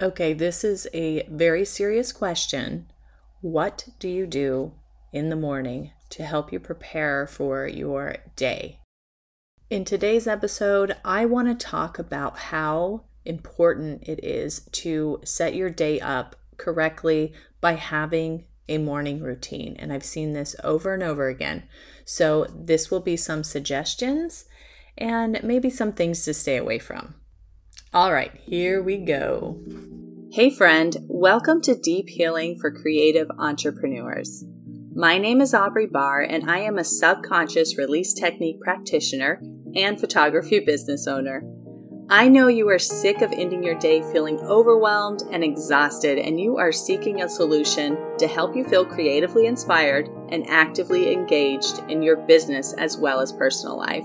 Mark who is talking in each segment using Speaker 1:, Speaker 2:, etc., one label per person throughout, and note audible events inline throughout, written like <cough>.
Speaker 1: Okay, this is a very serious question. What do you do in the morning to help you prepare for your day? In today's episode, I want to talk about how important it is to set your day up correctly by having a morning routine. And I've seen this over and over again. So, this will be some suggestions and maybe some things to stay away from. All right, here we go. Hey, friend, welcome to Deep Healing for Creative Entrepreneurs. My name is Aubrey Barr, and I am a subconscious release technique practitioner and photography business owner. I know you are sick of ending your day feeling overwhelmed and exhausted, and you are seeking a solution to help you feel creatively inspired and actively engaged in your business as well as personal life.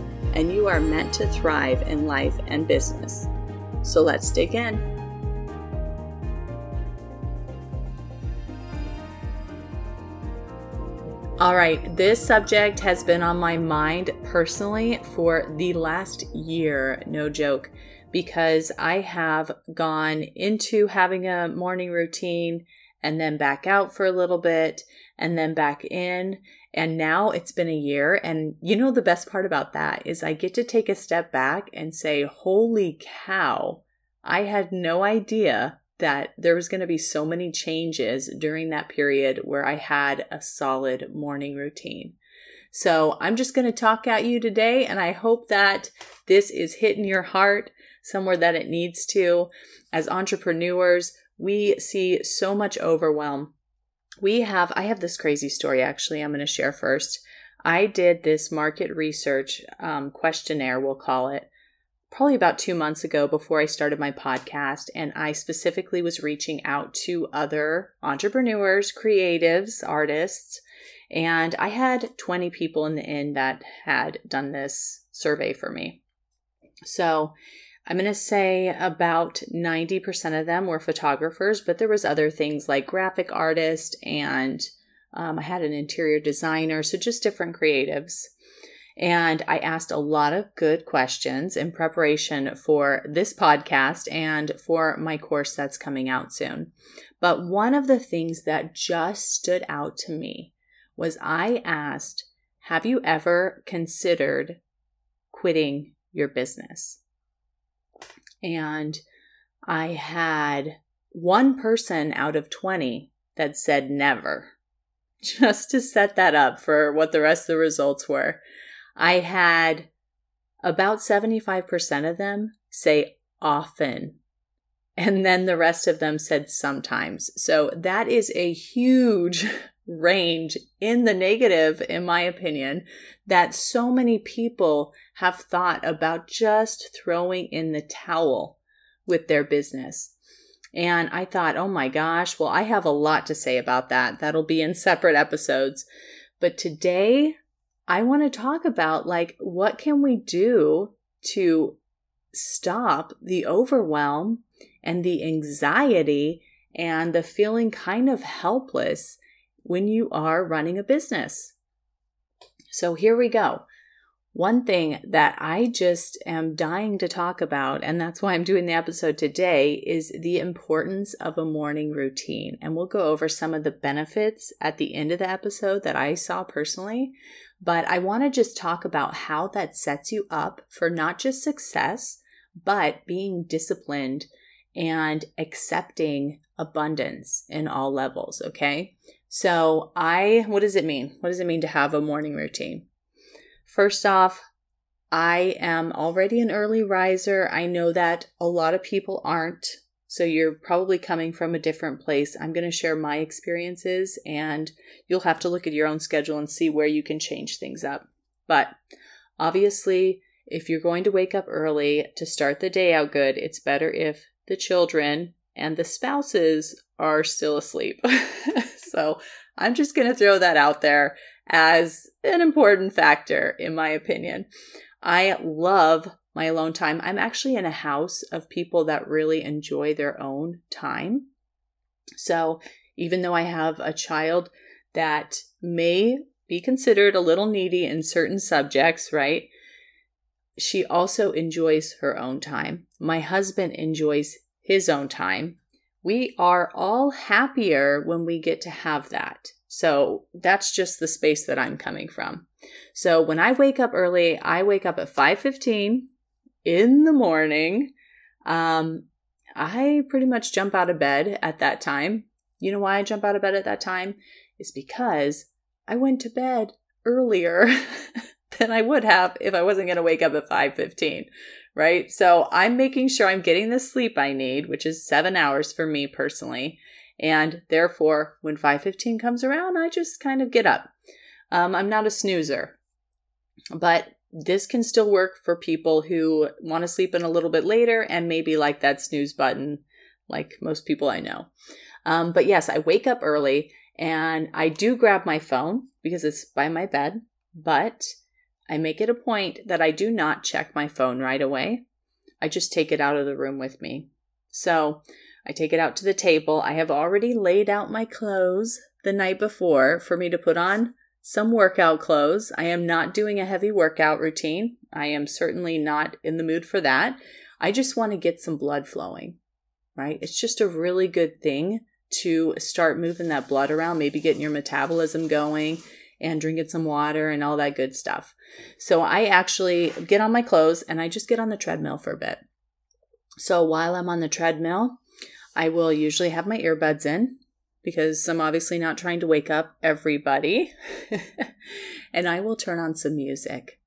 Speaker 1: and you are meant to thrive in life and business. So let's dig in. All right, this subject has been on my mind personally for the last year, no joke, because I have gone into having a morning routine and then back out for a little bit and then back in. And now it's been a year. And you know, the best part about that is I get to take a step back and say, holy cow, I had no idea that there was going to be so many changes during that period where I had a solid morning routine. So I'm just going to talk at you today, and I hope that this is hitting your heart somewhere that it needs to. As entrepreneurs, we see so much overwhelm we have i have this crazy story actually i'm going to share first. I did this market research um, questionnaire we'll call it probably about two months ago before i started my podcast and i specifically was reaching out to other entrepreneurs creatives artists and i had 20 people in the end that had done this survey for me. So I'm going to say about 90% of them were photographers, but there was other things like graphic artist and um, I had an interior designer, so just different creatives. And I asked a lot of good questions in preparation for this podcast and for my course that's coming out soon. But one of the things that just stood out to me was I asked, Have you ever considered quitting your business? And I had one person out of 20 that said never, <laughs> just to set that up for what the rest of the results were. I had about 75% of them say often. And then the rest of them said sometimes. So that is a huge <laughs> range in the negative, in my opinion, that so many people have thought about just throwing in the towel with their business. And I thought, oh my gosh, well, I have a lot to say about that. That'll be in separate episodes. But today, I want to talk about like, what can we do to stop the overwhelm and the anxiety and the feeling kind of helpless when you are running a business. So here we go. One thing that I just am dying to talk about, and that's why I'm doing the episode today, is the importance of a morning routine. And we'll go over some of the benefits at the end of the episode that I saw personally. But I want to just talk about how that sets you up for not just success, but being disciplined and accepting abundance in all levels. Okay. So, I, what does it mean? What does it mean to have a morning routine? First off, I am already an early riser. I know that a lot of people aren't. So, you're probably coming from a different place. I'm going to share my experiences, and you'll have to look at your own schedule and see where you can change things up. But obviously, if you're going to wake up early to start the day out good, it's better if the children and the spouses are still asleep. <laughs> so I'm just going to throw that out there as an important factor, in my opinion. I love my alone time. I'm actually in a house of people that really enjoy their own time. So even though I have a child that may be considered a little needy in certain subjects, right? She also enjoys her own time. My husband enjoys his own time. We are all happier when we get to have that. So that's just the space that I'm coming from. So when I wake up early, I wake up at 5:15 in the morning. Um, I pretty much jump out of bed at that time. You know why I jump out of bed at that time? Is because I went to bed earlier <laughs> than I would have if I wasn't going to wake up at 5:15, right? So I'm making sure I'm getting the sleep I need, which is 7 hours for me personally. And therefore, when 5:15 comes around, I just kind of get up. Um, I'm not a snoozer, but this can still work for people who want to sleep in a little bit later and maybe like that snooze button, like most people I know. Um, but yes, I wake up early and I do grab my phone because it's by my bed, but I make it a point that I do not check my phone right away. I just take it out of the room with me. So I take it out to the table. I have already laid out my clothes the night before for me to put on some workout clothes. I am not doing a heavy workout routine. I am certainly not in the mood for that. I just want to get some blood flowing, right? It's just a really good thing to start moving that blood around, maybe getting your metabolism going and drinking some water and all that good stuff. So I actually get on my clothes and I just get on the treadmill for a bit. So while I'm on the treadmill, I will usually have my earbuds in because I'm obviously not trying to wake up everybody. <laughs> and I will turn on some music.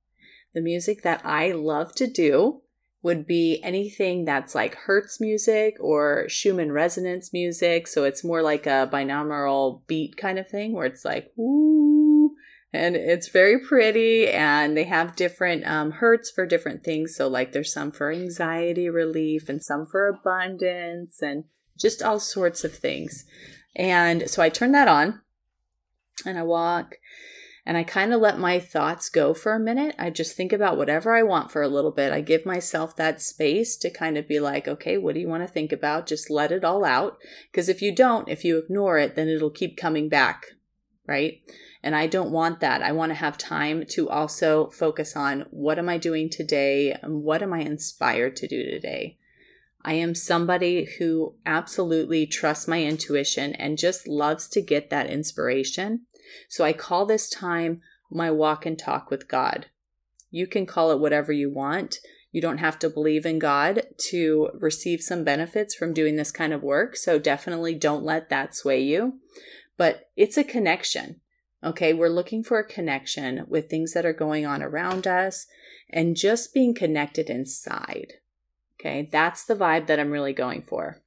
Speaker 1: The music that I love to do would be anything that's like Hertz music or Schumann resonance music. So it's more like a binaural beat kind of thing where it's like, ooh, and it's very pretty. And they have different um, for different things. So, like, there's some for anxiety relief and some for abundance and just all sorts of things. And so I turn that on and I walk and I kind of let my thoughts go for a minute. I just think about whatever I want for a little bit. I give myself that space to kind of be like, okay, what do you want to think about? Just let it all out. Because if you don't, if you ignore it, then it'll keep coming back, right? And I don't want that. I want to have time to also focus on what am I doing today what am I inspired to do today? I am somebody who absolutely trusts my intuition and just loves to get that inspiration. So I call this time my walk and talk with God. You can call it whatever you want. You don't have to believe in God to receive some benefits from doing this kind of work. So definitely don't let that sway you. But it's a connection. Okay. We're looking for a connection with things that are going on around us and just being connected inside. Okay, that's the vibe that I'm really going for.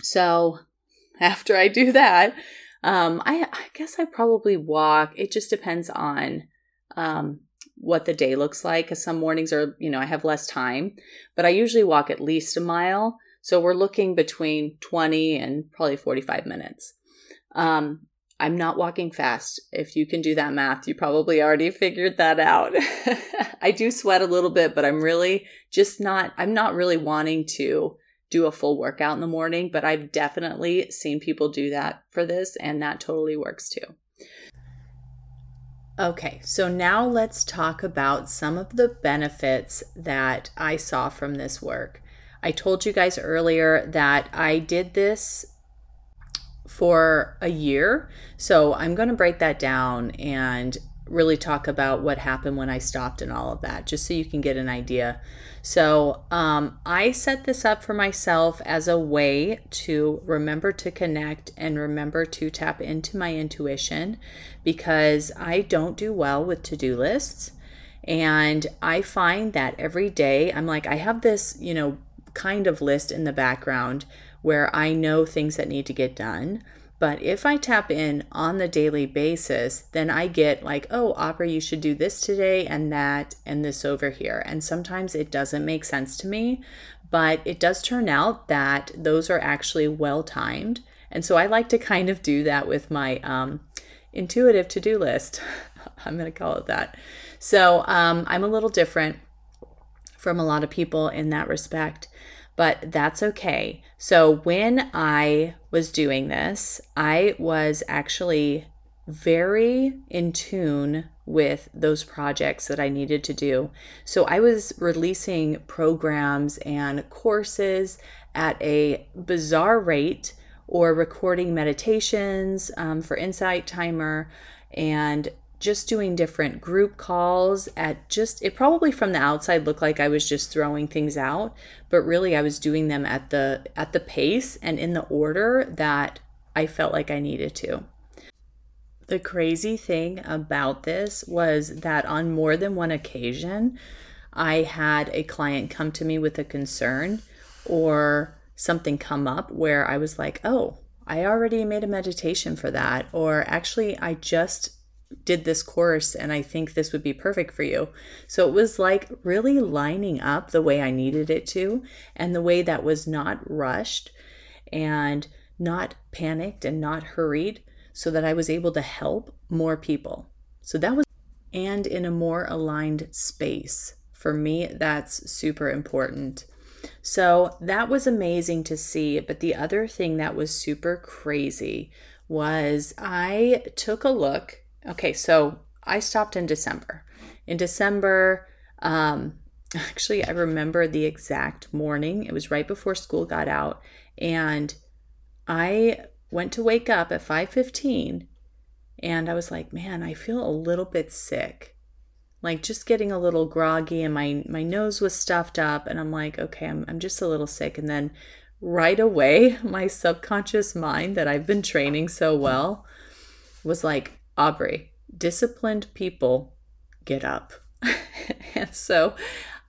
Speaker 1: So <laughs> after I do that, um, I, I guess I probably walk. It just depends on um, what the day looks like. Because some mornings are, you know, I have less time, but I usually walk at least a mile. So we're looking between 20 and probably 45 minutes. Um, I'm not walking fast. If you can do that math, you probably already figured that out. <laughs> I do sweat a little bit, but I'm really just not, I'm not really wanting to do a full workout in the morning, but I've definitely seen people do that for this, and that totally works too. Okay, so now let's talk about some of the benefits that I saw from this work. I told you guys earlier that I did this for a year. So I'm going to break that down and really talk about what happened when I stopped and all of that, just so you can get an idea. So um, I set this up for myself as a way to remember to connect and remember to tap into my intuition because I don't do well with to do lists. And I find that every day I'm like, I have this, you know, kind of list in the background where I know things that need to get done. But if I tap in on the daily basis, then I get like, oh, Aubrey, you should do this today and that and this over here. And sometimes it doesn't make sense to me, but it does turn out that those are actually well timed And so I like to kind of do that with my um, intuitive to do list. <laughs> I'm going to call it that. So um, I'm a little different from a lot of people in that respect, but that's okay. So when I was doing this, I was actually very in tune with those projects that I needed to do. So I was releasing programs and courses at a bizarre rate or recording meditations um, for Insight Timer and just doing different group calls at just it probably from the outside looked like I was just throwing things out but really I was doing them at the at the pace and in the order that I felt like I needed to. The crazy thing about this was that on more than one occasion I had a client come to me with a concern or something come up where I was like, "Oh, I already made a meditation for that," or actually I just did this course and I think this would be perfect for you. So it was like really lining up the way I needed it to and the way that was not rushed and not panicked and not hurried so that I was able to help more people. So that was, and in a more aligned space. For me, that's super important. So that was amazing to see. But the other thing that was super crazy was I took a look Okay, so I stopped in December. In December, um, <laughs> actually, I remember the exact morning. It was right before school got out, and I went to wake up at 5:15 and I was like, "Man, I feel a little bit sick." Like just getting a little groggy and my my nose was stuffed up and I'm like, "Okay, I'm I'm just a little sick." And then right away, <laughs> my subconscious mind that I've been training so well was like, Aubrey, disciplined people get up. <laughs> and so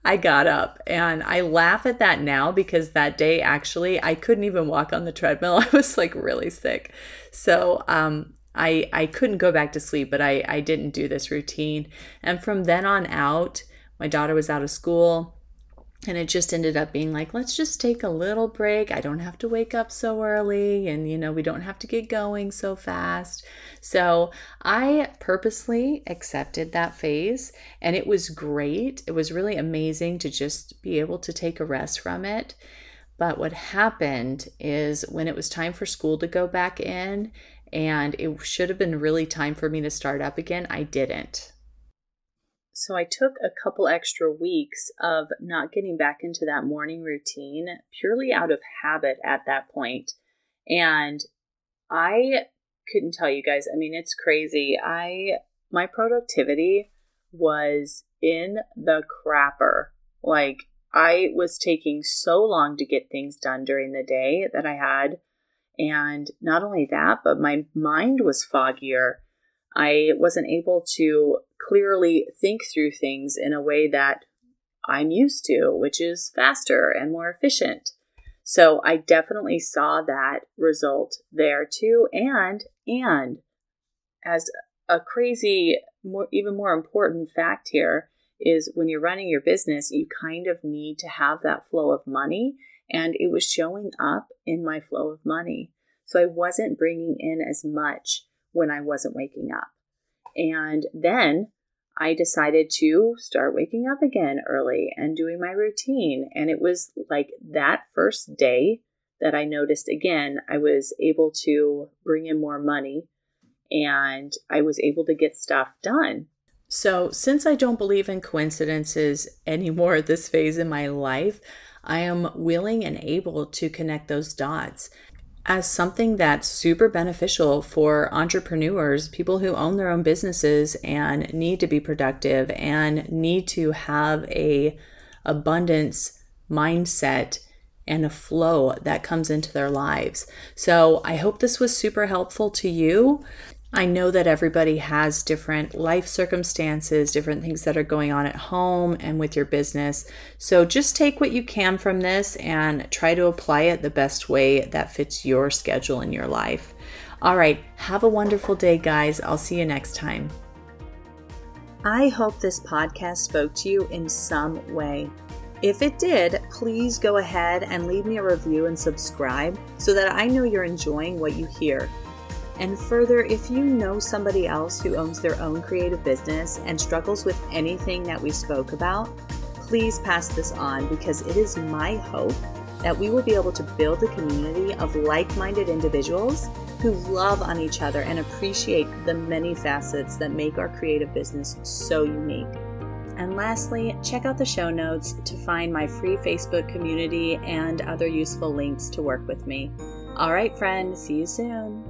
Speaker 1: I got up and I laugh at that now because that day actually I couldn't even walk on the treadmill. <laughs> I was like really sick. So um I I couldn't go back to sleep, but I I didn't do this routine. And from then on out, my daughter was out of school and it just ended up being like let's just take a little break. I don't have to wake up so early. And you know we don't have to get going so fast. So i purposely accepted that phase and it was great. It was really amazing to just be able to take a rest from it. But what happened is when it was time for school to go back in and it should have been really time for me to start up again i didn't so I took a couple extra weeks of not getting back into that morning routine purely out of habit at that point. And I couldn't tell you guys, I mean, it's crazy. I, my productivity was in the crapper. Like, I was taking so long to get things done during the day that I had. And not only that, but my mind was foggier. I wasn't able to clearly think through things in a way that I'm used to, which is faster and more efficient. So I definitely saw that result there too. And, and as a crazy, more, even more important fact here is when you're running your business, you kind of need to have that flow of money. And it was showing up in my flow of money. So I wasn't bringing in as much when I wasn't waking up. And then I decided to start waking up again early and doing my routine. And it was like that first day that I noticed again, I was able to bring in more money and I was able to get stuff done. So, since I don't believe in coincidences anymore at <laughs> this phase in my life, I am willing and able to connect those dots as something that's super beneficial for entrepreneurs, people who own their own businesses and need to be productive and need to have a abundance mindset and a flow that comes into their lives. So, I hope this was super helpful to you. I know that everybody has different life circumstances, different things that are going on at home and with your business. So just take what you can from this and try to apply it the best way that fits your schedule in your life. All right, have a wonderful day, guys. I'll see you next time. I hope this podcast spoke to you in some way. If it did, please go ahead and leave me a review and subscribe so that I know you're enjoying what you hear. And further, if you know somebody else who owns their own creative business and struggles with anything that we spoke about, please pass this on because it is my hope that we will be able to build a community of like minded individuals who love on each other and appreciate the many facets that make our creative business so unique. And lastly, check out the show notes to find my free Facebook community and other useful links to work with me. All right, friend, see you soon.